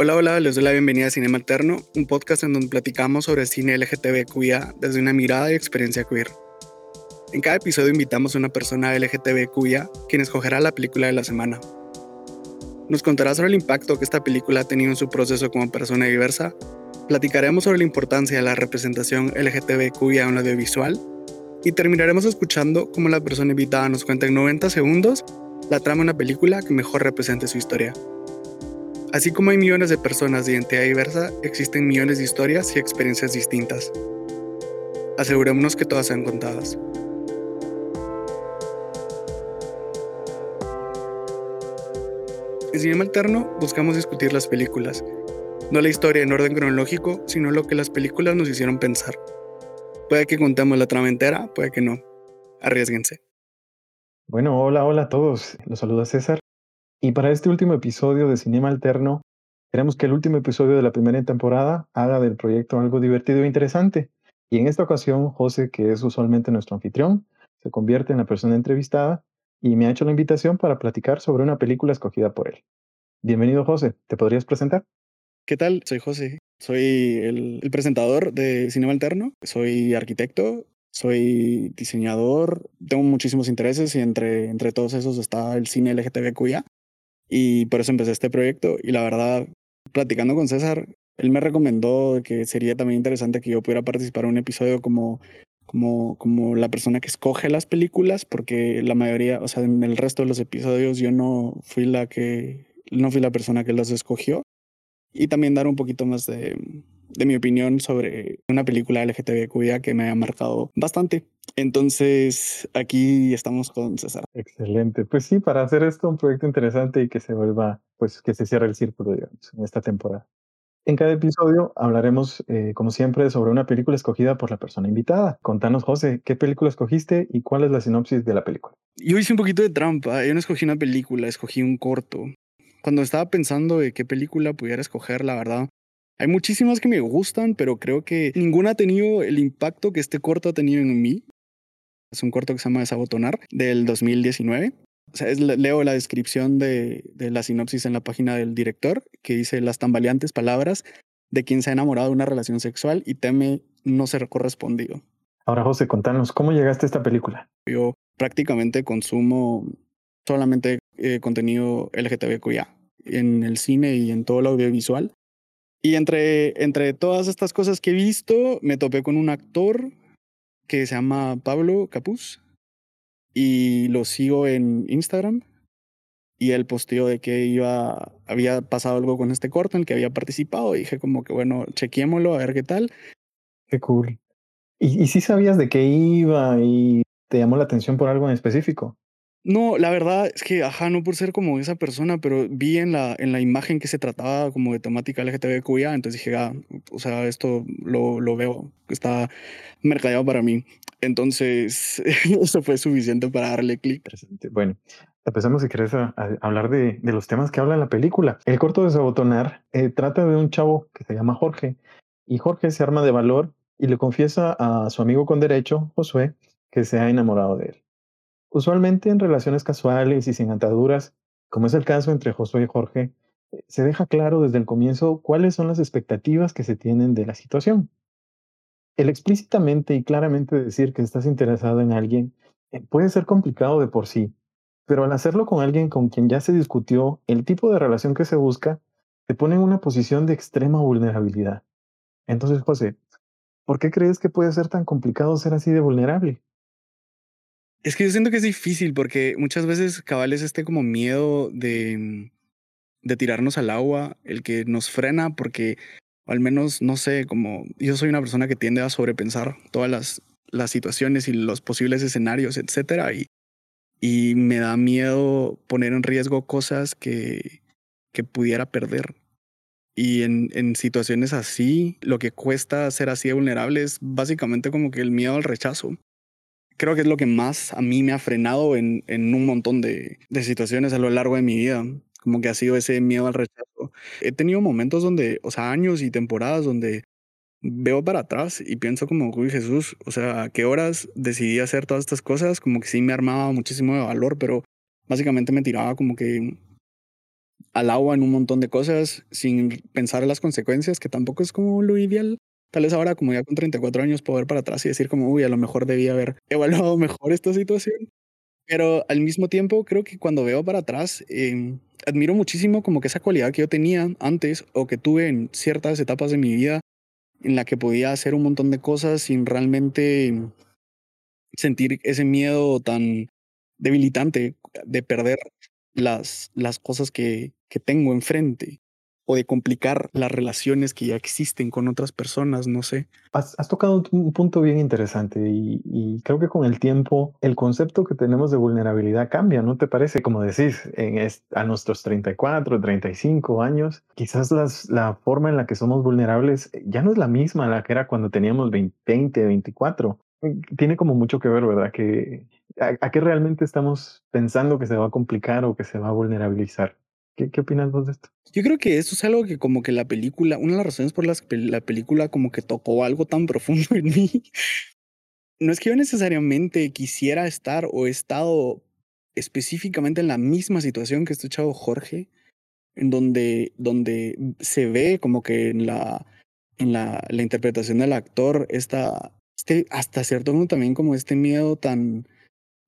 Hola, hola, les doy la bienvenida a Cinema Alterno, un podcast en donde platicamos sobre cine LGTBQIA desde una mirada y experiencia queer. En cada episodio invitamos a una persona LGTBQIA quien escogerá la película de la semana. Nos contará sobre el impacto que esta película ha tenido en su proceso como persona diversa, platicaremos sobre la importancia de la representación LGTBQIA en el audiovisual y terminaremos escuchando cómo la persona invitada nos cuenta en 90 segundos la trama de una película que mejor represente su historia. Así como hay millones de personas de identidad diversa, existen millones de historias y experiencias distintas. Asegurémonos que todas sean contadas. En Cinema Alterno buscamos discutir las películas, no la historia en orden cronológico, sino lo que las películas nos hicieron pensar. Puede que contemos la trama entera, puede que no. Arriesguense. Bueno, hola, hola a todos. Los saluda César. Y para este último episodio de Cinema Alterno, queremos que el último episodio de la primera temporada haga del proyecto algo divertido e interesante. Y en esta ocasión, José, que es usualmente nuestro anfitrión, se convierte en la persona entrevistada y me ha hecho la invitación para platicar sobre una película escogida por él. Bienvenido, José. ¿Te podrías presentar? ¿Qué tal? Soy José. Soy el, el presentador de Cinema Alterno. Soy arquitecto soy diseñador, tengo muchísimos intereses y entre, entre todos esos está el cine LGTBQIA. Y por eso empecé este proyecto. Y la verdad, platicando con César, él me recomendó que sería también interesante que yo pudiera participar en un episodio como, como, como la persona que escoge las películas, porque la mayoría, o sea, en el resto de los episodios yo no fui la que, no fui la persona que las escogió. Y también dar un poquito más de, de mi opinión sobre una película LGTBQIA que me haya marcado bastante. Entonces, aquí estamos con César. Excelente. Pues sí, para hacer esto un proyecto interesante y que se vuelva, pues que se cierre el círculo, digamos, en esta temporada. En cada episodio hablaremos, eh, como siempre, sobre una película escogida por la persona invitada. Contanos, José, ¿qué película escogiste y cuál es la sinopsis de la película? Yo hice un poquito de trampa. Yo no escogí una película, escogí un corto. Cuando estaba pensando de qué película pudiera escoger, la verdad, hay muchísimas que me gustan, pero creo que ninguna ha tenido el impacto que este corto ha tenido en mí. Es un corto que se llama Desabotonar, del 2019. O sea, leo la descripción de, de, la sinopsis en la página del director, que dice las tambaleantes palabras de quien se ha enamorado de una relación sexual y teme no ser correspondido. Ahora, José, contanos, ¿cómo llegaste a esta película? Yo prácticamente consumo solamente eh, contenido LGTBQIA en el cine y en todo el audiovisual. Y entre, entre todas estas cosas que he visto, me topé con un actor que se llama Pablo Capuz y lo sigo en Instagram. Y él posteó de que iba, había pasado algo con este corto en el que había participado. Dije como que bueno, chequémoslo a ver qué tal. Qué cool. ¿Y, y si sabías de qué iba y te llamó la atención por algo en específico? No, la verdad es que, ajá, no por ser como esa persona, pero vi en la, en la imagen que se trataba como de temática LGTBQIA, entonces dije, ah, o sea, esto lo, lo veo, está mercadeado para mí. Entonces, eso fue suficiente para darle clic. Bueno, empezamos si querés a, hablar de, de, los temas que habla la película. El corto de Sabotonar eh, trata de un chavo que se llama Jorge, y Jorge se arma de valor y le confiesa a su amigo con derecho, Josué, que se ha enamorado de él. Usualmente en relaciones casuales y sin ataduras, como es el caso entre Josué y Jorge, eh, se deja claro desde el comienzo cuáles son las expectativas que se tienen de la situación. El explícitamente y claramente decir que estás interesado en alguien eh, puede ser complicado de por sí, pero al hacerlo con alguien con quien ya se discutió el tipo de relación que se busca, te pone en una posición de extrema vulnerabilidad. Entonces, José, ¿por qué crees que puede ser tan complicado ser así de vulnerable? Es que yo siento que es difícil porque muchas veces cabal es este como miedo de, mm, de tirarnos al agua, el que nos frena porque al menos, no sé, como yo soy una persona que tiende a sobrepensar todas las, las situaciones y los posibles escenarios, etcétera, y, y me da miedo poner en riesgo cosas que, que pudiera perder. Y en, en situaciones así, lo que cuesta ser así de vulnerable es básicamente como que el miedo al rechazo creo que es lo que más a mí me ha frenado en, en un montón de, de, situaciones a lo largo de mi vida. Como que ha sido ese miedo al rechazo. He tenido momentos donde, o sea, años y temporadas donde veo para atrás y pienso como, uy Jesús, o sea, a qué horas decidí hacer todas estas cosas, como que sí me armaba muchísimo de valor, pero básicamente me tiraba como que al agua en un montón de cosas sin pensar en las consecuencias, que tampoco es como lo ideal. Tal vez ahora, como ya con 34 años, puedo ver para atrás y decir como, uy, a lo mejor debía haber evaluado mejor esta situación. Pero al mismo tiempo, creo que cuando veo para atrás, em, admiro muchísimo como que esa cualidad que yo tenía antes o que tuve en ciertas etapas de mi vida en la que podía hacer un montón de cosas sin realmente sentir ese miedo tan debilitante de perder las, las cosas que, que tengo enfrente o de complicar las relaciones que ya existen con otras personas, no sé. Has, tocado un punto bien interesante y, creo que con el tiempo el concepto que tenemos de vulnerabilidad cambia, ¿no te parece? Como decís, en a nuestros 34, 35 años, quizás la forma en la que somos vulnerables ya no es la misma la que era cuando teníamos 20, 24. Tiene como mucho que ver, ¿verdad? A, qué realmente estamos pensando que se va a complicar o que se va a vulnerabilizar. ¿Qué, ¿Qué, opinas vos de esto? Yo creo que eso es algo que como que la película, una de las razones por las que la película como que tocó algo tan profundo en mí, no es que yo necesariamente quisiera estar o he estado específicamente en la misma situación que este chavo Jorge, en donde, donde se ve como que en la, en la, la interpretación del actor esta, este, hasta cierto punto también como este miedo tan,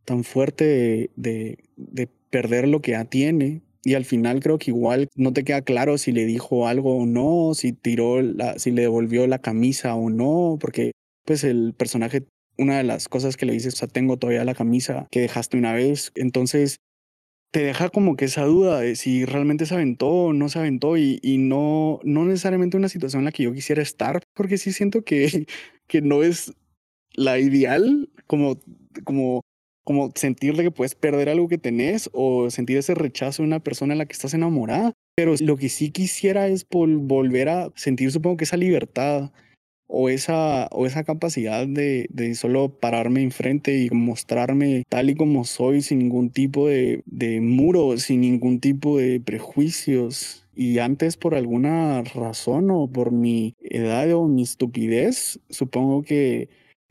tan fuerte de, de, perder lo que ya tiene. Y al final creo que igual no te queda claro si le dijo algo o no, si tiró la, si le devolvió la camisa o no, porque pues el personaje, una de las cosas que le dice, o sea, tengo todavía la camisa que dejaste una vez. Entonces te deja como que esa duda de si realmente se aventó o no se aventó y, y no, no necesariamente una situación en la que yo quisiera estar, porque sí siento que, que no es la ideal, como, como como sentirle que puedes perder algo que tenés o sentir ese rechazo de una persona en la que estás enamorada. Pero lo que sí quisiera es volver a sentir, supongo que esa libertad o esa, o esa capacidad de, de solo pararme enfrente y mostrarme tal y como soy, sin ningún tipo de, de muro, sin ningún tipo de prejuicios. Y antes, por alguna razón o por mi edad o mi estupidez, supongo que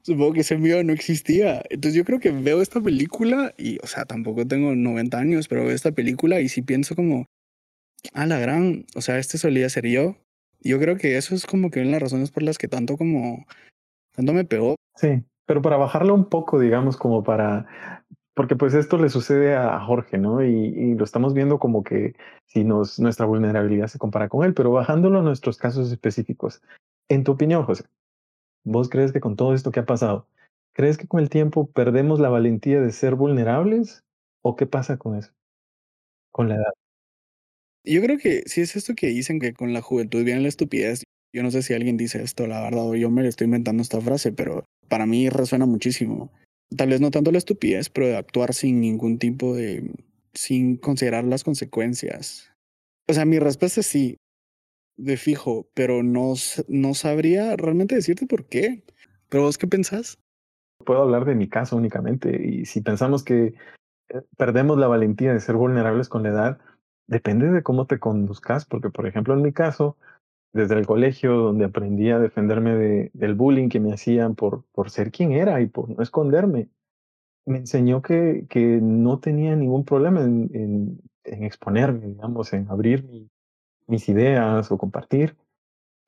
Supongo que ese miedo no existía. Entonces yo creo que veo esta película y, o sea, tampoco tengo 90 años, pero veo esta película y sí pienso como, ah, la gran, o sea, este solía ser yo. Yo creo que eso es como que una de las razones por las que tanto como, tanto me pegó. Sí, pero para bajarlo un poco, digamos, como para, porque pues esto le sucede a Jorge, ¿no? Y, y, lo estamos viendo como que si nos, nuestra vulnerabilidad se compara con él, pero bajándolo a nuestros casos específicos. En tu opinión, José, ¿Vos crees que con todo esto que ha pasado, crees que con el tiempo perdemos la valentía de ser vulnerables? ¿O qué pasa con eso? Con la edad. Yo creo que si es esto que dicen que con la juventud viene la estupidez. Yo no sé si alguien dice esto, la verdad, o yo me estoy inventando esta frase, pero para mí resuena muchísimo. Tal vez no tanto la estupidez, pero de actuar sin ningún tipo de. sin considerar las consecuencias. O sea, mi respuesta es sí de fijo, pero no, no sabría realmente decirte por qué. ¿Pero vos qué pensás? Puedo hablar de mi caso únicamente y si pensamos que eh, perdemos la valentía de ser vulnerables con la edad, depende de cómo te conduzcas, porque por ejemplo en mi caso, desde el colegio donde aprendí a defenderme de, del bullying que me hacían por, por ser quien era y por no esconderme, me enseñó que, que no tenía ningún problema en, en, en exponerme, digamos, en abrir mi, mis ideas o compartir.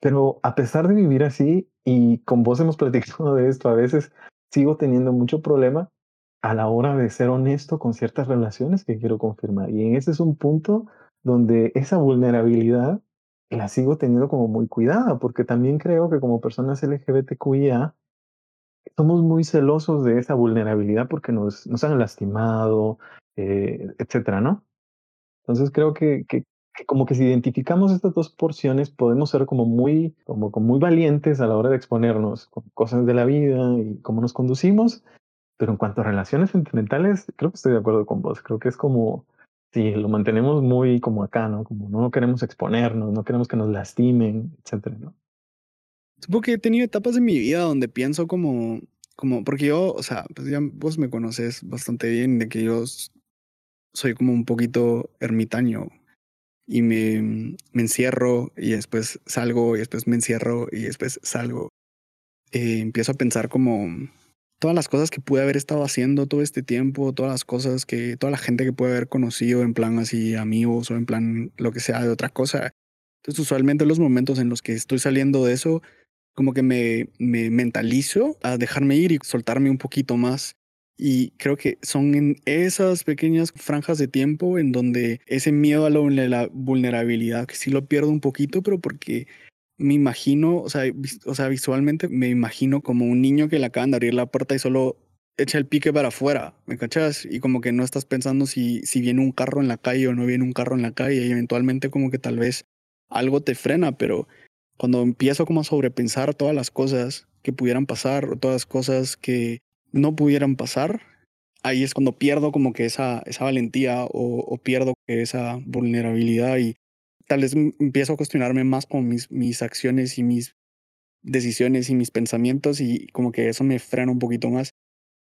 Pero a pesar de vivir así, y con vos hemos platicado de esto, a veces sigo teniendo mucho problema a la hora de ser honesto con ciertas relaciones que quiero confirmar. Y en ese es un punto donde esa vulnerabilidad la sigo teniendo como muy cuidada, porque también creo que como personas LGBTQIA somos muy celosos de esa vulnerabilidad porque nos, nos han lastimado, eh, etcétera, ¿no? Entonces creo que, que, que como que si identificamos estas dos porciones podemos ser como muy, como, muy valientes a la hora de exponernos con cosas de la vida y cómo nos conducimos. Pero en cuanto a relaciones sentimentales, creo que estoy de acuerdo con vos. Creo que es como, si lo mantenemos muy como acá, ¿no? Como no queremos exponernos, no queremos que nos lastimen, etcétera, ¿no? Supongo que he tenido etapas de mi vida donde pienso como, como, porque yo, o sea, pues ya vos me conoces bastante bien de que yo soy como un poquito ermitaño y me, me encierro y después salgo y después me encierro y después salgo. Eh, empiezo a pensar como, todas las cosas que pude haber estado haciendo todo este tiempo, todas las cosas que, toda la gente que puede haber conocido en plan así amigos o en plan lo que sea de otra cosa. Entonces usualmente los momentos en los que estoy saliendo de eso, como que me, me mentalizo a dejarme ir y soltarme un poquito más. Y creo que son en esas pequeñas franjas de tiempo en donde ese miedo a la vulnerabilidad, que sí lo pierdo un poquito, pero porque me imagino, o sea, o sea, visualmente me imagino como un niño que le acaban de abrir la puerta y solo echa el pique para afuera, ¿me cachas? Y como que no estás pensando si, si viene un carro en la calle o no viene un carro en la calle y eventualmente como que tal vez algo te frena, pero cuando empiezo como a sobrepensar todas las cosas que pudieran pasar o todas las cosas que no pudieran pasar, ahí es cuando pierdo como que esa, esa valentía o, o pierdo esa vulnerabilidad y tal vez empiezo a cuestionarme más con mis, mis acciones y mis decisiones y mis pensamientos y como que eso me frena un poquito más.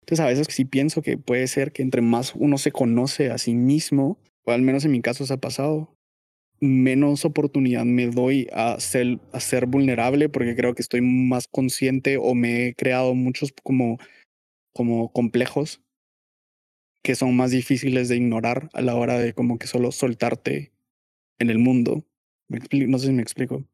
Entonces a veces sí pienso que puede ser que entre más uno se conoce a sí mismo, o al menos en mi caso se ha pasado, menos oportunidad me doy a ser, a ser vulnerable porque creo que estoy más consciente o me he creado muchos como, como complejos que son más difíciles de ignorar a la hora de como que solo soltarte en el mundo. no sé si me explico.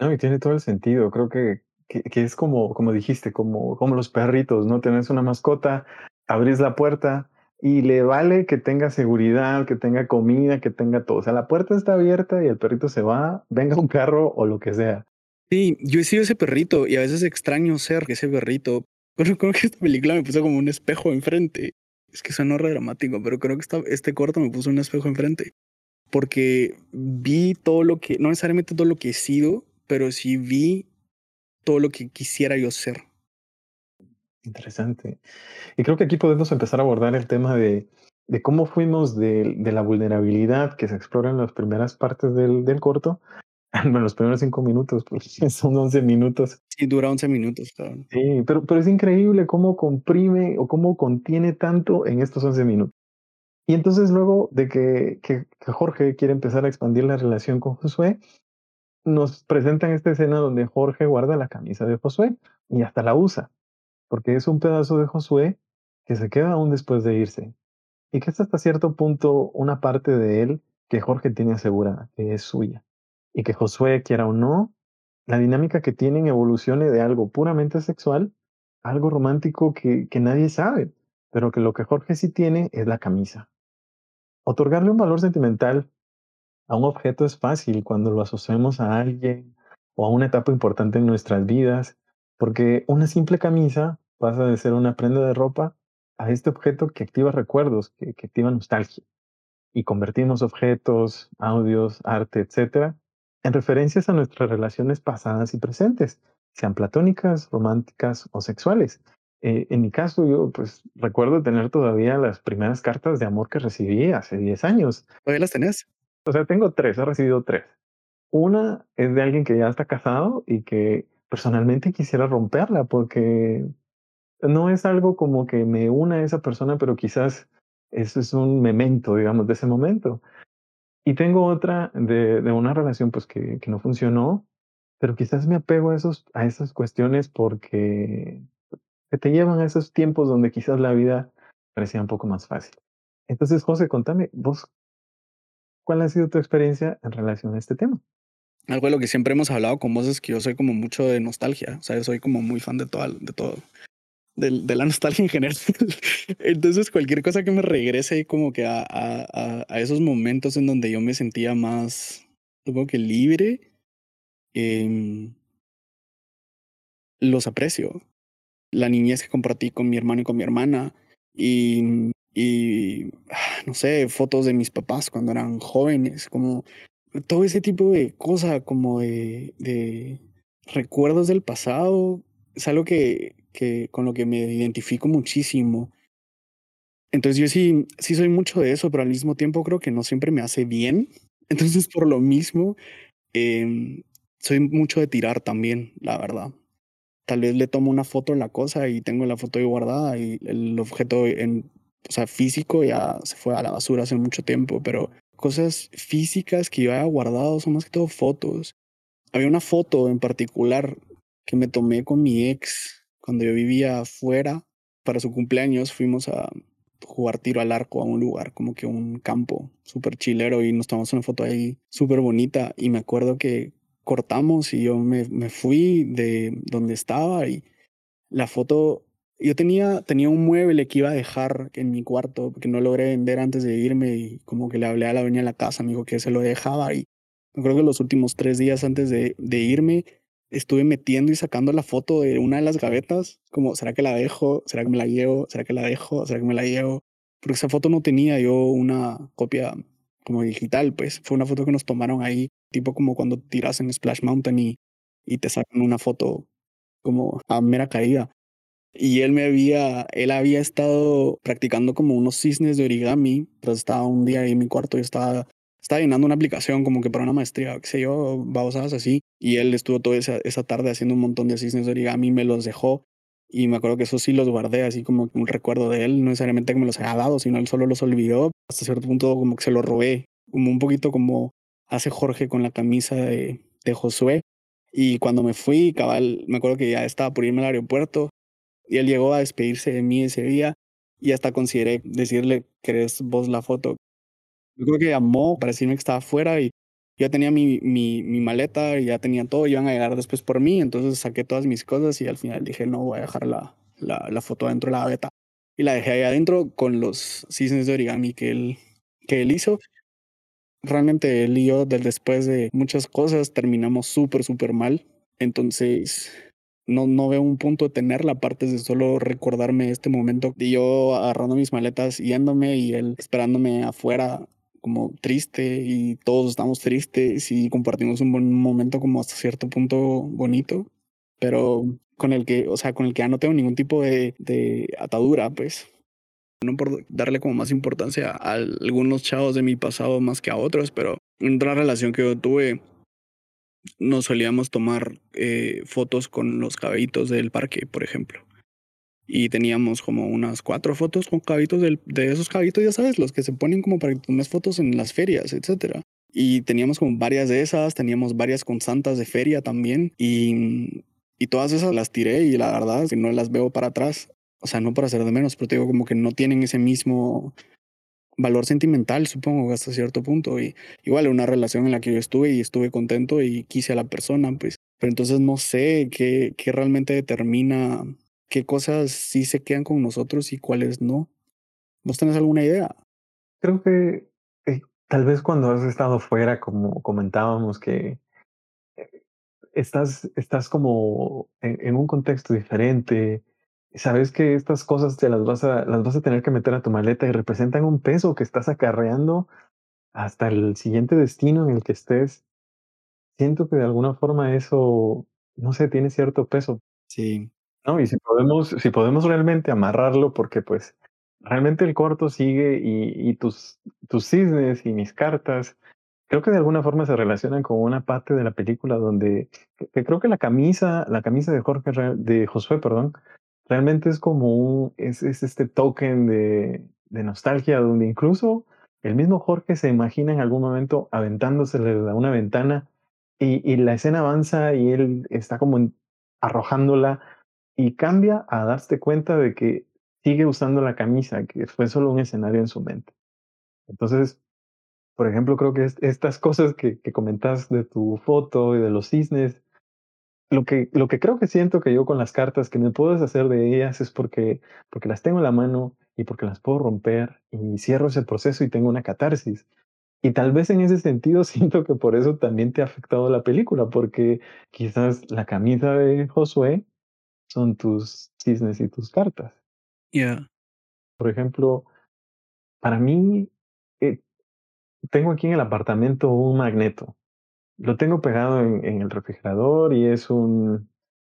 No, y tiene todo el sentido. Creo que, que, es como, como dijiste, como, como los perritos, ¿no? Tenés una mascota, abrís la puerta y le vale que tenga seguridad, que tenga comida, que tenga todo. O sea, la puerta está abierta y el perrito se va, venga un carro o lo que sea. Sí, yo he sido ese perrito y a veces extraño ser ese perrito. Creo que esta película me puso como un espejo enfrente. Es que suena re dramático, pero creo que esta, este corto me puso un espejo enfrente porque vi todo lo que, no necesariamente todo lo que he sido, pero sí vi todo lo que quisiera yo ser. Interesante. Y creo que aquí podemos empezar a abordar el tema de, de cómo fuimos de, de, la vulnerabilidad que se explora en las primeras partes del, del corto, en los primeros cinco minutos, porque son once minutos. Sí, dura once minutos. Claro. Sí, pero, pero es increíble cómo comprime o cómo contiene tanto en estos once minutos. Y entonces luego de que, que, Jorge quiere empezar a expandir la relación con Josué, nos presentan esta escena donde Jorge guarda la camisa de Josué y hasta la usa, porque es un pedazo de Josué que se queda aún después de irse. Y que es hasta cierto punto una parte de él que Jorge tiene asegurada, que es suya. Y que Josué, quiera o no, la dinámica que tienen evolucione de algo puramente sexual algo romántico que, que nadie sabe, pero que lo que Jorge sí tiene es la camisa. Otorgarle un valor sentimental a un objeto es fácil cuando lo asociamos a alguien o a una etapa importante en nuestras vidas, porque una simple camisa pasa de ser una prenda de ropa a este objeto que activa recuerdos, que, activa nostalgia. Y convertimos objetos, audios, arte, etcétera, en referencias a nuestras relaciones pasadas y presentes, sean platónicas, románticas o sexuales. Eh, en mi caso, yo pues recuerdo tener todavía las primeras cartas de amor que recibí hace 10 años. ¿Todavía las tenés? O sea, tengo tres, he recibido tres. Una es de alguien que ya está casado y que personalmente quisiera romperla porque no es algo como que me una a esa persona, pero quizás eso es un memento, digamos, de ese momento. Y tengo otra de, de una relación pues que, que no funcionó, pero quizás me apego a, esos, a esas cuestiones porque que te llevan a esos tiempos donde quizás la vida parecía un poco más fácil. Entonces, José, contame, vos, ¿cuál ha sido tu experiencia en relación a este tema? Algo de lo que siempre hemos hablado con vos es que yo soy como mucho de nostalgia, o sea, yo soy como muy fan de todo, de todo, de, de la nostalgia en general. Entonces, cualquier cosa que me regrese como que a, a, a, esos momentos en donde yo me sentía más, supongo que libre, eh, los aprecio la niñez que compartí con mi hermano y con mi hermana y, y no sé, fotos de mis papás cuando eran jóvenes, como todo ese tipo de cosas, como de, de recuerdos del pasado, es algo que, que con lo que me identifico muchísimo. Entonces yo sí, sí soy mucho de eso, pero al mismo tiempo creo que no siempre me hace bien. Entonces por lo mismo, eh, soy mucho de tirar también, la verdad tal vez le tomo una foto en la cosa y tengo la foto ahí guardada y el objeto en, o sea, físico ya se fue a la basura hace mucho tiempo, pero cosas físicas que yo haya guardado son más que todo fotos. Había una foto en particular que me tomé con mi ex cuando yo vivía afuera, para su cumpleaños fuimos a jugar tiro al arco a un lugar, como que un campo súper chilero y nos tomamos una foto ahí súper bonita y me acuerdo que cortamos y yo me, me fui de donde estaba y la foto, yo tenía, tenía un mueble que iba a dejar en mi cuarto que no logré vender antes de irme y como que le hablé a la dueña de la casa, me dijo que se lo dejaba y acuerdo que los últimos tres días antes de, de irme estuve metiendo y sacando la foto de una de las gavetas, como, ¿será que la dejo? ¿Será que me la llevo? ¿Será que la dejo? ¿Será que me la llevo? Porque esa foto no tenía yo una copia como digital, pues fue una foto que nos tomaron ahí, tipo como cuando tiras en Splash Mountain y, y te sacan una foto como a mera caída. Y él me había, él había estado practicando como unos cisnes de origami, pero estaba un día ahí en mi cuarto y estaba estaba llenando una aplicación como que para una maestría, qué sé yo, babosadas así. Y él estuvo toda esa, esa tarde haciendo un montón de cisnes de origami, me los dejó. Y me acuerdo que eso sí los guardé, así como un recuerdo de él, no necesariamente que me los haya dado, sino él solo los olvidó. Hasta cierto punto como que se los robé, como un poquito como hace Jorge con la camisa de, de Josué. Y cuando me fui, cabal, me acuerdo que ya estaba por irme al aeropuerto y él llegó a despedirse de mí ese día y hasta consideré decirle, ¿querés vos la foto? Yo creo que llamó para decirme que estaba afuera y ya tenía mi, mi, mi maleta ya tenía todo, iban a llegar después por mí, entonces saqué todas mis cosas y al final dije, no, voy a dejar la, la, la foto dentro de la gaveta. Y la dejé ahí adentro con los cisnes de origami que él, que él hizo. Realmente él y yo, después de muchas cosas, terminamos súper, súper mal. Entonces, no, no veo un punto de tenerla, aparte de solo recordarme este momento de yo agarrando mis maletas, yéndome y él esperándome afuera como triste y todos estamos tristes y compartimos un buen momento como hasta cierto punto bonito, pero con el que, o sea, con el que ya no tengo ningún tipo de, de atadura, pues. No por darle como más importancia a algunos chavos de mi pasado más que a otros, pero en otra relación que yo tuve, nos solíamos tomar eh, fotos con los caballitos del parque, por ejemplo y teníamos como unas cuatro fotos con cabitos de esos cabitos, ya sabes, los que se ponen como para que tomes fotos en las ferias, etcétera. Y teníamos como varias de esas, teníamos varias con santas de feria también y, todas esas las tiré y la verdad es que no las veo para atrás. O sea, no para hacer de menos, pero te digo como que no tienen ese mismo valor sentimental, supongo, hasta cierto punto. Y igual una relación en la que yo estuve y estuve contento y quise a la persona, pues. Pero entonces no sé qué, qué realmente determina qué cosas sí se quedan con nosotros y cuáles no. ¿Vos tenés alguna idea? Creo que eh, tal vez cuando has estado fuera, como comentábamos, que eh, estás, estás como en, en, un contexto diferente, sabes que estas cosas te las vas, a, las vas a tener que meter a tu maleta y representan un peso que estás acarreando hasta el siguiente destino en el que estés. Siento que de alguna forma eso, no sé, tiene cierto peso. Sí. No, y si podemos, si podemos realmente amarrarlo, porque pues realmente el corto sigue y, y tus, tus cisnes y mis cartas, creo que de alguna forma se relacionan con una parte de la película donde creo que la camisa, la camisa de Jorge, de Josué, perdón, realmente es como un, es, es este token de, de nostalgia donde incluso el mismo Jorge se imagina en algún momento aventándosele a una ventana y, y la escena avanza y él está como arrojándola y cambia a darse cuenta de que sigue usando la camisa, que fue solo un escenario en su mente. Entonces, por ejemplo, creo que estas cosas que, que comentas de tu foto y de los cisnes, lo que, lo que creo que siento que yo con las cartas que me puedo deshacer de ellas es porque, porque las tengo en la mano y porque las puedo romper y cierro ese proceso y tengo una catarsis. Y tal vez en ese sentido siento que por eso también te ha afectado la película, porque quizás la camisa de Josué son tus cisnes y tus cartas. Yeah. Por ejemplo, para mí, eh, tengo aquí en el apartamento un magneto. Lo tengo pegado en, en, el refrigerador y es un,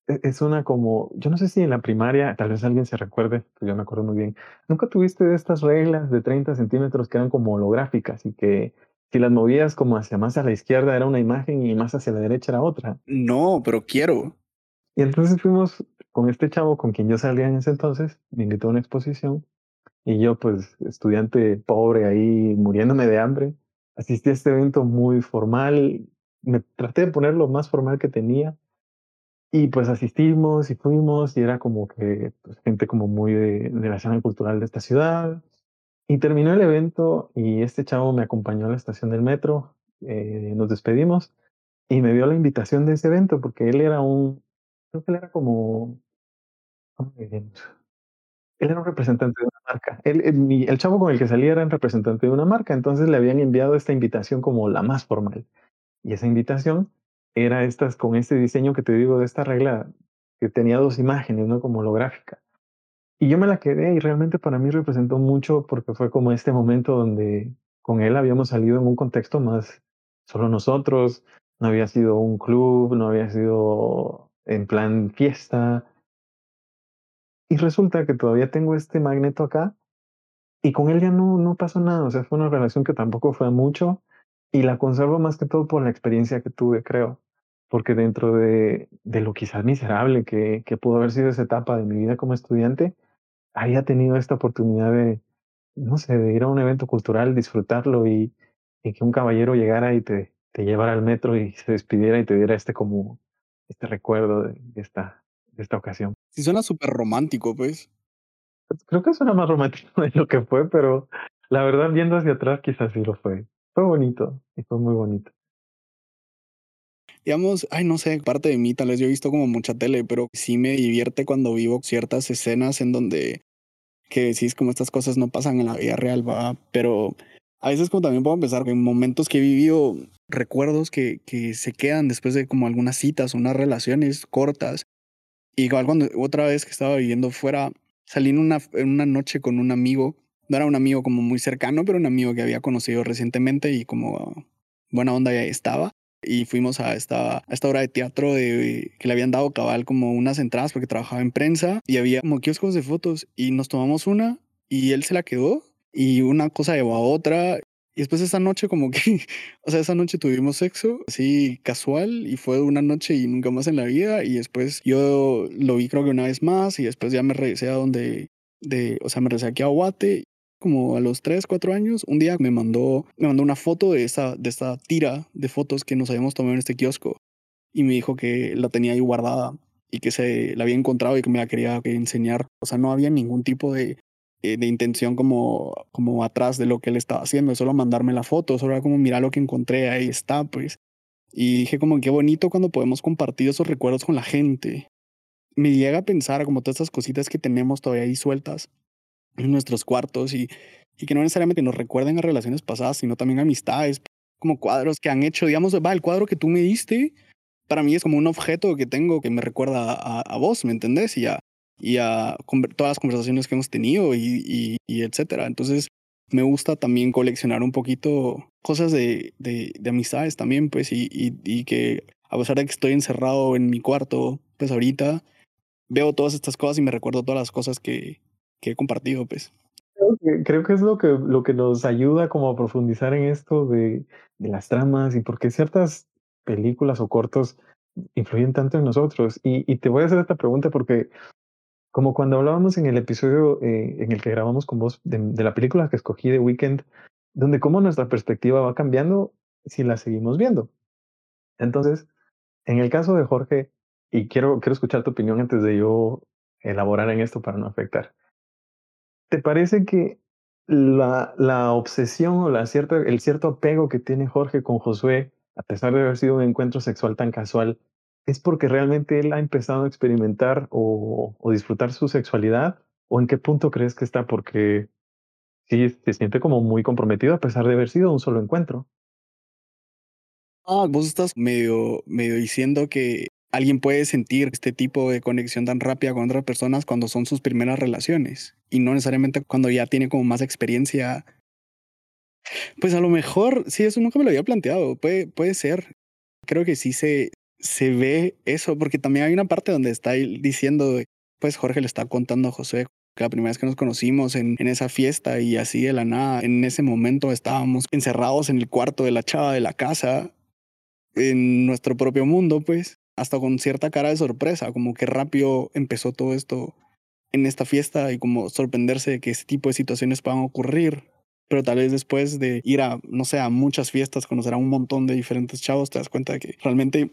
e, es una como, yo no sé si en la primaria, tal vez alguien se recuerde, pero yo me acuerdo muy bien. ¿Nunca tuviste de estas reglas de 30 centímetros que eran como holográficas y que si las movías como hacia más a la izquierda era una imagen y más hacia la derecha era otra? No, pero quiero. Y entonces fuimos con este chavo con quien yo salía en ese entonces, me invitó a una exposición y yo pues estudiante pobre ahí muriéndome de hambre, asistí a este evento muy formal, me traté de poner lo más formal que tenía Y pues asistimos y fuimos y era como que pues, gente como muy de, de la escena cultural de esta ciudad. Y terminó el evento y este chavo me acompañó a la estación del metro, eh, nos despedimos y me dio la invitación de ese evento porque él era un, creo que él era como, ¿cómo Él era un representante de una marca. El, chavo con el que salía era un representante de una marca, entonces le habían enviado esta invitación como la más formal. Y esa invitación era estas con este diseño que te digo de esta regla que tenía dos imágenes, ¿no? Como holográfica. Y yo me la quedé y realmente para mí representó mucho porque fue como este momento donde con él habíamos salido en un contexto más solo nosotros, no había sido un club, no había sido en plan fiesta. Y resulta que todavía tengo este magneto acá y con él ya no, no pasó nada, o sea, fue una relación que tampoco fue mucho y la conservo más que todo por la experiencia que tuve, creo porque dentro de, de lo quizás miserable que, que, pudo haber sido esa etapa de mi vida como estudiante, había tenido esta oportunidad de, no sé, de ir a un evento cultural, disfrutarlo y, y que un caballero llegara y te, llevara al metro y se despidiera y te diera este como, este recuerdo de, esta, esta ocasión. Sí, suena súper romántico, pues. Creo que suena más romántico de lo que fue, pero la verdad, viendo hacia atrás, quizás sí lo fue. Fue bonito y fue muy bonito digamos, ay, no sé, parte de mí, tal vez yo he visto como mucha tele, pero sí me divierte cuando vivo ciertas escenas en donde que decís como estas cosas no pasan en la vida real, va, pero a veces como también puedo pensar en momentos que he vivido, recuerdos que, que se quedan después de como algunas citas, unas relaciones cortas. Igual cuando otra vez que estaba viviendo fuera, salí en una, en una noche con un amigo, no era un amigo como muy cercano, pero un amigo que había conocido recientemente y como buena onda ya estaba. Y fuimos a esta, a esta obra de teatro de, que le habían dado cabal como unas entradas porque trabajaba en prensa y había como kioscos de fotos y nos tomamos una y él se la quedó y una cosa llevó a otra y después esa noche como que, o sea, esa noche tuvimos sexo así casual y fue una noche y nunca más en la vida y después yo lo vi creo que una vez más y después ya me regresé a donde, de, o sea, me regresé aquí a Guate como a los 3, 4 años, un día me mandó, me mandó una foto de esta, de esta tira de fotos que nos habíamos tomado en este kiosco y me dijo que la tenía ahí guardada y que se la había encontrado y que me la quería enseñar. O sea, no había ningún tipo de, de, intención como, como atrás de lo que él estaba haciendo, solo mandarme la foto, solo era como mira lo que encontré, ahí está, pues. Y dije como qué bonito cuando podemos compartir esos recuerdos con la gente. Me llega a pensar como todas estas cositas que tenemos todavía ahí sueltas en nuestros cuartos y, y que no necesariamente nos recuerden a relaciones pasadas, sino también amistades, como cuadros que han hecho, digamos, va, el cuadro que tú me diste, para mí es como un objeto que tengo que me recuerda a, a vos, ¿me entendés? Y a, y a todas las conversaciones que hemos tenido y, y, y, etcétera. Entonces, me gusta también coleccionar un poquito cosas de, de, de amistades también, pues, y, y, y que a pesar de que estoy encerrado en mi cuarto, pues ahorita veo todas estas cosas y me recuerdo todas las cosas que, que he compartido, pues. Creo que, es lo que, lo que nos ayuda como a profundizar en esto de, de las tramas y porque ciertas películas o cortos influyen tanto en nosotros. Y, y, te voy a hacer esta pregunta porque, como cuando hablábamos en el episodio eh, en el que grabamos con vos de, la película que escogí de Weekend, donde cómo nuestra perspectiva va cambiando si la seguimos viendo. Entonces, en el caso de Jorge, y quiero, quiero escuchar tu opinión antes de yo elaborar en esto para no afectar. ¿Te parece que la, la obsesión o la cierta, el cierto apego que tiene Jorge con Josué, a pesar de haber sido un encuentro sexual tan casual, es porque realmente él ha empezado a experimentar o, disfrutar su sexualidad? ¿O en qué punto crees que está? Porque sí se siente como muy comprometido a pesar de haber sido un solo encuentro. Ah, vos estás medio, medio diciendo que alguien puede sentir este tipo de conexión tan rápida con otras personas cuando son sus primeras relaciones y no necesariamente cuando ya tiene como más experiencia. Pues a lo mejor, sí, eso nunca me lo había planteado, puede, puede ser. Creo que sí se, se ve eso, porque también hay una parte donde está diciendo, pues Jorge le está contando a José que la primera vez que nos conocimos en, en esa fiesta y así de la nada, en ese momento estábamos encerrados en el cuarto de la chava de la casa, en nuestro propio mundo, pues hasta con cierta cara de sorpresa, como que rápido empezó todo esto en esta fiesta y como sorprenderse de que ese tipo de situaciones puedan ocurrir. Pero tal vez después de ir a, no sé, a muchas fiestas, conocer a un montón de diferentes chavos, te das cuenta que realmente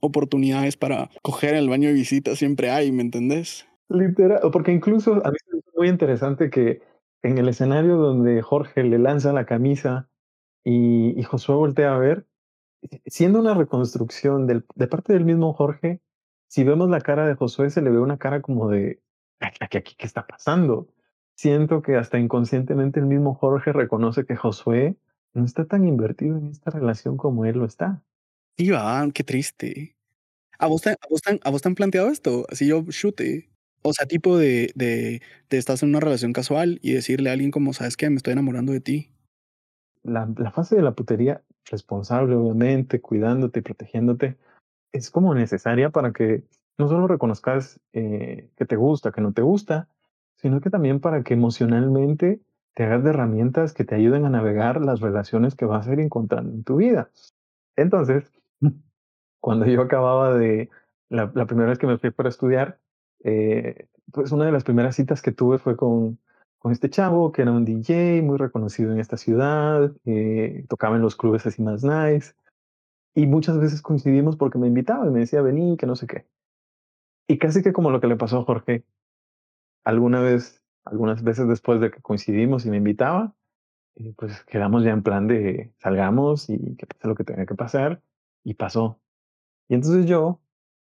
oportunidades para coger el baño de visita siempre hay, ¿me entendés? Literal, porque incluso a mí me muy interesante que en el escenario donde Jorge le lanza la camisa y, y Josué voltea a ver, siendo una reconstrucción del, de parte del mismo Jorge, si vemos la cara de Josué, se le ve una cara como de, aquí, aquí, ¿qué está pasando? Siento que hasta inconscientemente el mismo Jorge reconoce que Josué no está tan invertido en esta relación como él lo está. Iván, qué triste. ¿A vos, te, a, vos te, ¿A vos te han planteado esto? Así yo chute. O sea, tipo de, de, de estás en una relación casual y decirle a alguien como, ¿sabes qué? Me estoy enamorando de ti. La, la fase de la putería, responsable obviamente, cuidándote y protegiéndote, es como necesaria para que no solo reconozcas eh, que te gusta, que no te gusta, sino que también para que emocionalmente te hagas de herramientas que te ayuden a navegar las relaciones que vas a ir encontrando en tu vida. Entonces, cuando yo acababa de, la, la primera vez que me fui para estudiar, eh, pues una de las primeras citas que tuve fue con, con este chavo que era un DJ muy reconocido en esta ciudad, eh, tocaba en los clubes así más nice, y muchas veces coincidimos porque me invitaba y me decía, vení, que no sé qué. Y casi que como lo que le pasó a Jorge, alguna vez, algunas veces después de que coincidimos y me invitaba, eh, pues quedamos ya en plan de salgamos y que pase lo que tenga que pasar, y pasó. Y entonces yo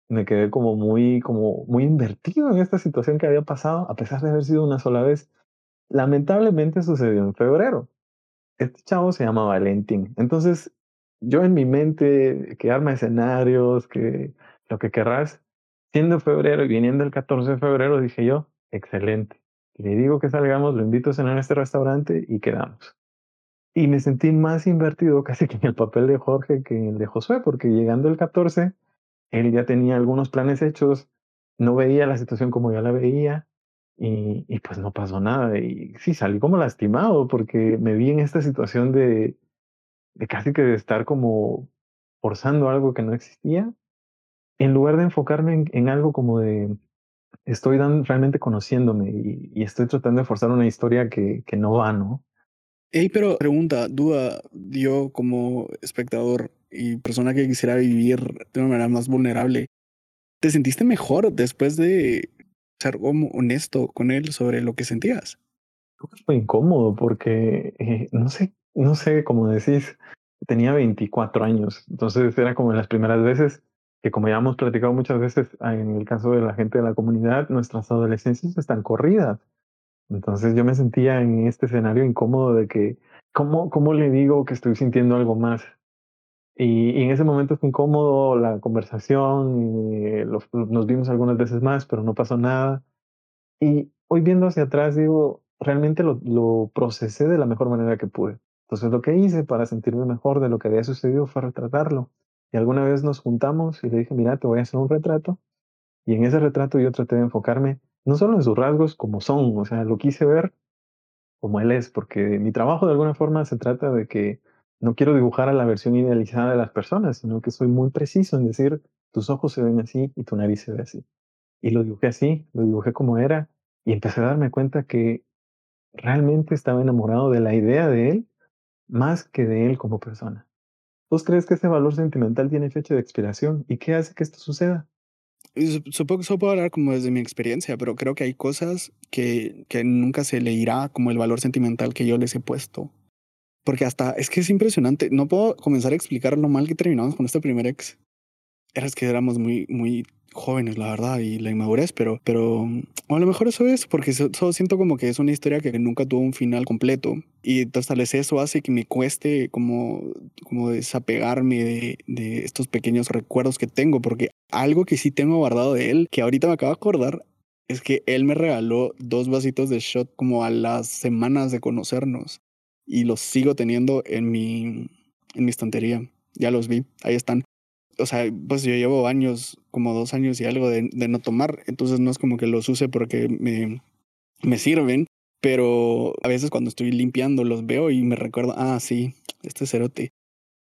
me quedé como muy, como muy invertido en esta situación que había pasado, a pesar de haber sido una sola vez. Lamentablemente sucedió en febrero. Este chavo se llama Valentín. Entonces, yo en mi mente, que arma escenarios, que lo que querrás, siendo febrero y viniendo el 14 de febrero, dije yo, excelente. Le digo que salgamos, lo invito a cenar a este restaurante y quedamos. Y me sentí más invertido casi que en el papel de Jorge que en el de Josué, porque llegando el 14, él ya tenía algunos planes hechos, no veía la situación como ya la veía y, y pues no pasó nada. Y sí, salí como lastimado porque me vi en esta situación de, de casi que de estar como forzando algo que no existía, en lugar de enfocarme en, en algo como de estoy dan, realmente conociéndome y, y, estoy tratando de forzar una historia que, que no va, ¿no? Hey, pero pregunta, duda, yo como espectador y persona que quisiera vivir de una manera más vulnerable, ¿te sentiste mejor después de ser como honesto con él sobre lo que sentías? Fue incómodo porque, eh, no sé, no sé, como decís, tenía 24 años, entonces era como las primeras veces que como ya hemos platicado muchas veces en el caso de la gente de la comunidad, nuestras adolescencias están corridas. Entonces yo me sentía en este escenario incómodo de que, ¿cómo, cómo le digo que estoy sintiendo algo más? Y, en ese momento fue incómodo la conversación, y los, nos vimos algunas veces más, pero no pasó nada. Y hoy viendo hacia atrás, digo, realmente lo, lo procesé de la mejor manera que pude. Entonces lo que hice para sentirme mejor de lo que había sucedido fue retratarlo. Y alguna vez nos juntamos y le dije, mira, te voy a hacer un retrato. Y en ese retrato yo traté de enfocarme no solo en sus rasgos como son, o sea, lo quise ver como él es, porque mi trabajo de alguna forma se trata de que no quiero dibujar a la versión idealizada de las personas, sino que soy muy preciso en decir, tus ojos se ven así y tu nariz se ve así. Y lo dibujé así, lo dibujé como era, y empecé a darme cuenta que realmente estaba enamorado de la idea de él más que de él como persona. ¿Vos crees que ese valor sentimental tiene fecha de expiración? ¿Y qué hace que esto suceda? Supongo que eso puedo hablar como desde mi experiencia, pero creo que hay cosas que, que nunca se le irá como el valor sentimental que yo les he puesto. Porque hasta es que es impresionante. No puedo comenzar a explicar lo mal que terminamos con este primer ex. Era que éramos muy, muy jóvenes, la verdad, y la inmadurez, pero, pero a lo mejor eso es, porque solo siento como que es una historia que nunca tuvo un final completo. Y tal vez eso hace que me cueste como, como desapegarme de, de estos pequeños recuerdos que tengo, porque algo que sí tengo guardado de él, que ahorita me acabo de acordar, es que él me regaló dos vasitos de shot como a las semanas de conocernos. Y los sigo teniendo en mi, en mi estantería. Ya los vi, ahí están o sea, pues yo llevo años, como dos años y algo de, de, no tomar, entonces no es como que los use porque me, me sirven, pero a veces cuando estoy limpiando los veo y me recuerdo, ah, sí, este cerote.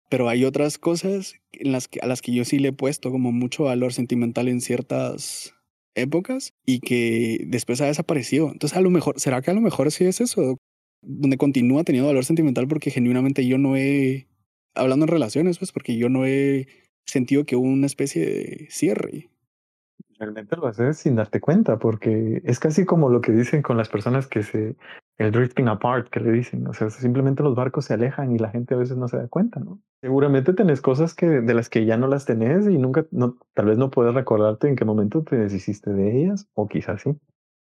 Pero hay otras cosas en las que, a las que yo sí le he puesto como mucho valor sentimental en ciertas épocas y que después ha desaparecido. Entonces a lo mejor, ¿será que a lo mejor sí es eso? Donde continúa teniendo valor sentimental porque genuinamente yo no he, hablando en relaciones, pues porque yo no he sentido que hubo una especie de cierre. Realmente lo haces sin darte cuenta, porque es casi como lo que dicen con las personas que se, el drifting apart que le dicen, o sea, simplemente los barcos se alejan y la gente a veces no se da cuenta, ¿no? Seguramente tenés cosas que, de las que ya no las tenés y nunca, no, tal vez no puedes recordarte en qué momento te deshiciste de ellas, o quizás sí.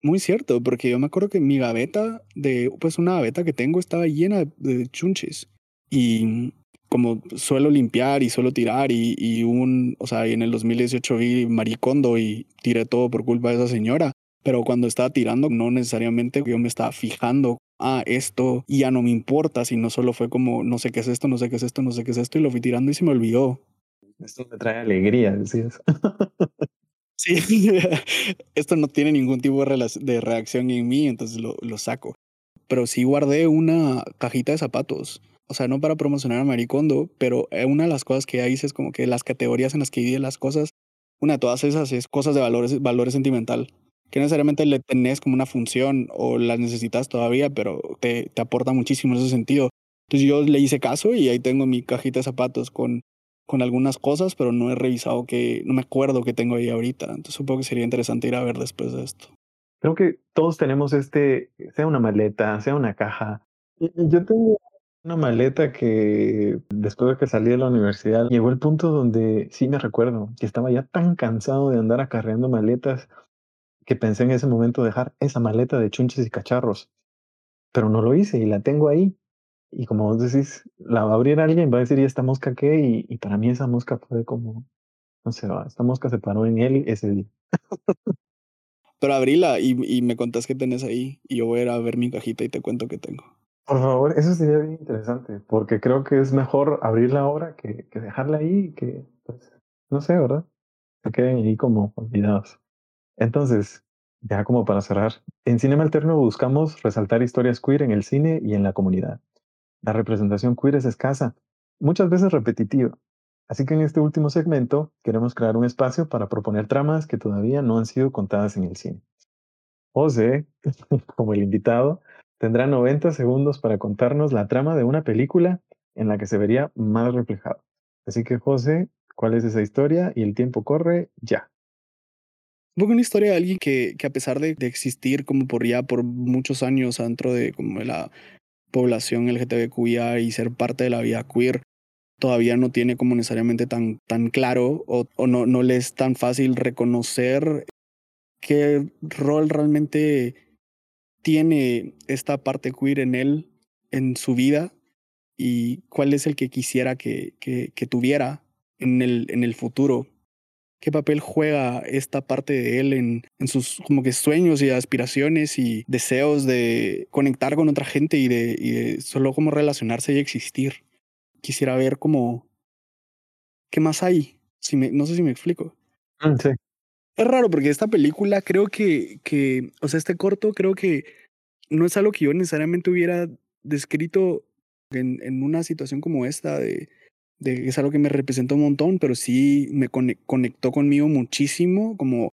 Muy cierto, porque yo me acuerdo que mi gaveta de, pues una gaveta que tengo estaba llena de chunches y como suelo limpiar y suelo tirar y, y un, o sea, en el 2018 vi Maricondo y tiré todo por culpa de esa señora. Pero cuando estaba tirando, no necesariamente yo me estaba fijando, ah, esto ya no me importa, sino solo fue como, no sé qué es esto, no sé qué es esto, no sé qué es esto, y lo fui tirando y se me olvidó. Esto me trae alegría, decías. sí, esto no tiene ningún tipo de, de reacción en mí, entonces lo, lo saco. Pero sí guardé una cajita de zapatos o sea, no para promocionar a Maricondo, pero eh, una de las cosas que hice es como que las categorías en las que divide las cosas, una de todas esas es cosas de valores, valores sentimental, que necesariamente le tenés como una función o las necesitas todavía, pero te, te aporta muchísimo en ese sentido. Entonces yo le hice caso y ahí tengo mi cajita de zapatos con, con algunas cosas, pero no he revisado que, no me acuerdo qué tengo ahí ahorita. Entonces supongo que sería interesante ir a ver después de esto. Creo que todos tenemos este, sea una maleta, sea una caja. Yo tengo una maleta que después de que salí de la universidad llegó el punto donde sí me recuerdo que estaba ya tan cansado de andar acarreando maletas que pensé en ese momento dejar esa maleta de chunches y cacharros. Pero no lo hice y la tengo ahí. Y como vos decís, la va a abrir alguien, va a decir, ¿y esta mosca qué? Y, y para mí esa mosca fue como, no sé, esta mosca se paró en él ese día. Pero abrila y, y me contás qué tenés ahí y yo voy a ir a ver mi cajita y te cuento qué tengo. Por favor, eso sería bien interesante, porque creo que es mejor abrirla ahora que, que dejarla ahí y que, pues, no sé, ¿verdad? Se queden ahí como olvidados. Entonces, ya como para cerrar, en Cinema Alterno buscamos resaltar historias queer en el cine y en la comunidad. La representación queer es escasa, muchas veces repetitiva. Así que en este último segmento queremos crear un espacio para proponer tramas que todavía no han sido contadas en el cine. José, como el invitado, tendrá 90 segundos para contarnos la trama de una película en la que se vería más reflejado. Así que José, ¿cuál es esa historia? Y el tiempo corre ya. Un una historia de alguien que, que a pesar de, de, existir como por ya por muchos años dentro de como la población LGTBQIA y ser parte de la vida queer, todavía no tiene como necesariamente tan, tan claro o, o no, no le es tan fácil reconocer qué rol realmente tiene esta parte queer en él, en su vida, y cuál es el que quisiera que, que, tuviera en el, en el futuro. ¿Qué papel juega esta parte de él en, en sus como que sueños y aspiraciones y deseos de conectar con otra gente y de, y solo como relacionarse y existir? Quisiera ver como qué más hay. Si no sé si me explico. Mm, sí. Es raro porque esta película creo que, que, o sea, este corto creo que no es algo que yo necesariamente hubiera descrito en, en una situación como esta de, de, es algo que me representa un montón, pero sí me conectó conmigo muchísimo como,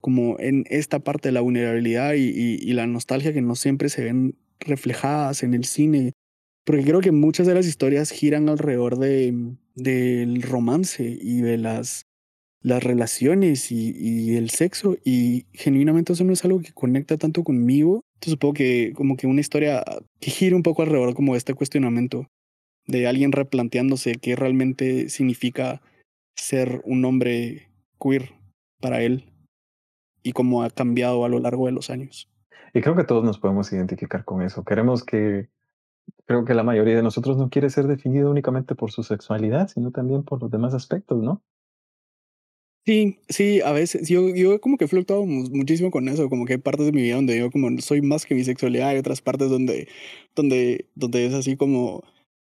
como en esta parte de la vulnerabilidad y, y, y la nostalgia que no siempre se ven reflejadas en el cine. Porque creo que muchas de las historias giran alrededor de, del romance y de las las relaciones y, el sexo y genuinamente eso no es algo que conecta tanto conmigo. Supongo que como que una historia que gira un poco alrededor como este cuestionamiento de alguien replanteándose qué realmente significa ser un hombre queer para él y cómo ha cambiado a lo largo de los años. Y creo que todos nos podemos identificar con eso. Queremos que, creo que la mayoría de nosotros no quiere ser definido únicamente por su sexualidad, sino también por los demás aspectos, ¿no? Sí, sí, a veces yo, yo como que he muchísimo con eso, como que hay partes de mi vida donde yo como soy más que mi sexualidad, hay otras partes donde, donde, donde es así como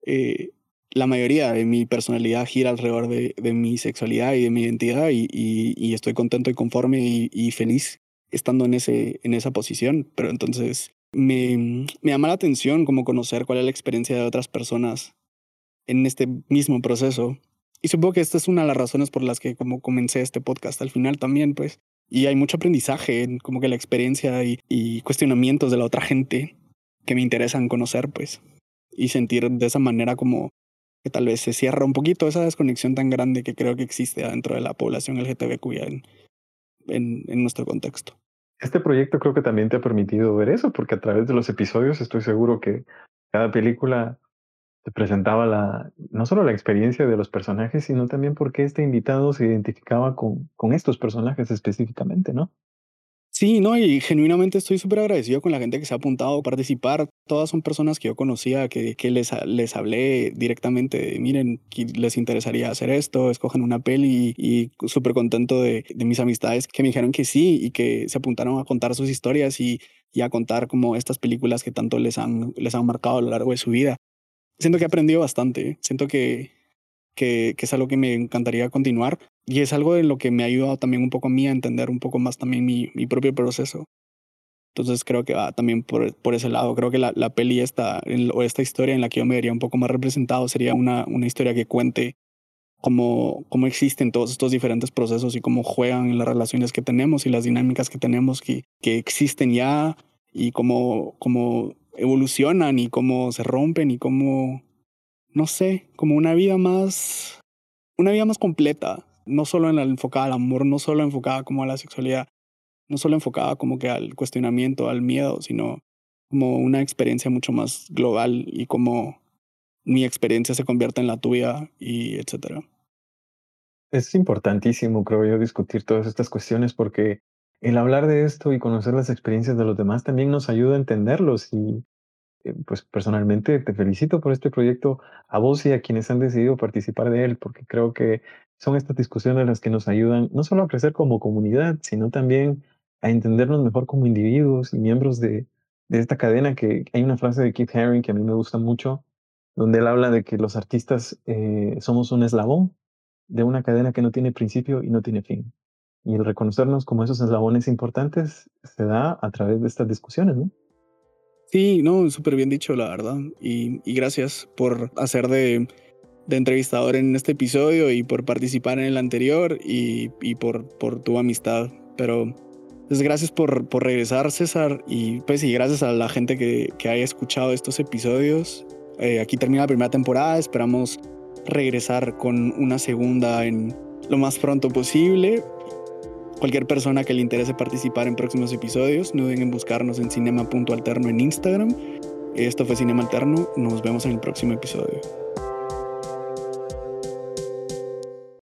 eh, la mayoría de mi personalidad gira alrededor de, mi sexualidad y de mi identidad y, estoy contento y conforme y, y, feliz estando en, ese, en esa posición, pero entonces me, me llama la atención como conocer cuál es la experiencia de otras personas en este mismo proceso y supongo que esta es una de las razones por las que como comencé este podcast al final también, pues. Y hay mucho aprendizaje en como que la experiencia y, cuestionamientos de la otra gente que me interesan conocer, pues. Y sentir de esa manera como que tal vez se cierra un poquito esa desconexión tan grande que creo que existe dentro de la población LGTBQ en, en nuestro contexto. Este proyecto creo que también te ha permitido ver eso, porque a través de los episodios estoy seguro que cada película presentaba la, no solo la experiencia de los personajes, sino también por qué este invitado se identificaba con, con estos personajes específicamente, ¿no? Sí, no, y genuinamente estoy súper agradecido con la gente que se ha apuntado a participar. Todas son personas que yo conocía, que, que les, les hablé directamente miren, les interesaría hacer esto, escogen una peli y, súper contento de, de, mis amistades que me dijeron que sí y que se apuntaron a contar sus historias y, y a contar como estas películas que tanto les han, les han marcado a lo largo de su vida. Siento que he aprendido bastante, siento que, que, que es algo que me encantaría continuar y es algo de lo que me ha ayudado también un poco a mí a entender un poco más también mi, mi propio proceso. Entonces creo que va también por, por ese lado. Creo que la, la peli esta, o esta historia en la que yo me vería un poco más representado sería una, una historia que cuente cómo, cómo existen todos estos diferentes procesos y cómo juegan en las relaciones que tenemos y las dinámicas que tenemos que, que existen ya y cómo, cómo evolucionan y cómo se rompen y cómo, no sé, como una vida más, una vida más completa no solo en la enfocada al amor, no solo enfocada como a la sexualidad, no solo enfocada como que al cuestionamiento, al miedo, sino como una experiencia mucho más global y como mi experiencia se convierte en la tuya y etcétera. Es importantísimo, creo yo, discutir todas estas cuestiones porque el hablar de esto y conocer las experiencias de los demás también nos ayuda a entenderlos y eh, pues personalmente te felicito por este proyecto a vos y a quienes han decidido participar de él, porque creo que son estas discusiones las que nos ayudan no solo a crecer como comunidad, sino también a entendernos mejor como individuos y miembros de, de esta cadena, que hay una frase de Keith Haring que a mí me gusta mucho, donde él habla de que los artistas eh, somos un eslabón de una cadena que no tiene principio y no tiene fin. Y el reconocernos como esos eslabones importantes se da a través de estas discusiones, ¿no? Sí, no, súper bien dicho, la verdad. Y, y gracias por hacer de de entrevistador en este episodio y por participar en el anterior y, y por, por tu amistad. Pero pues gracias por, por regresar, César, y pues y gracias a la gente que, que haya escuchado estos episodios. Eh, aquí termina la primera temporada, esperamos regresar con una segunda en lo más pronto posible. Cualquier persona que le interese participar en próximos episodios, no duden en buscarnos en cinema.alterno en Instagram. Esto fue Cinema Alterno, nos vemos en el próximo episodio.